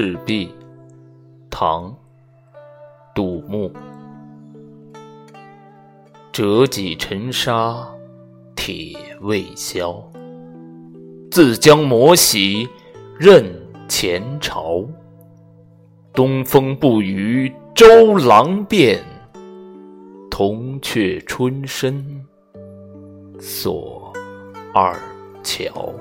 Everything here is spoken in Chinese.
赤壁唐杜牧折戟沉沙铁未销自将磨洗认前朝。东风不与周郎便铜雀春深锁二乔。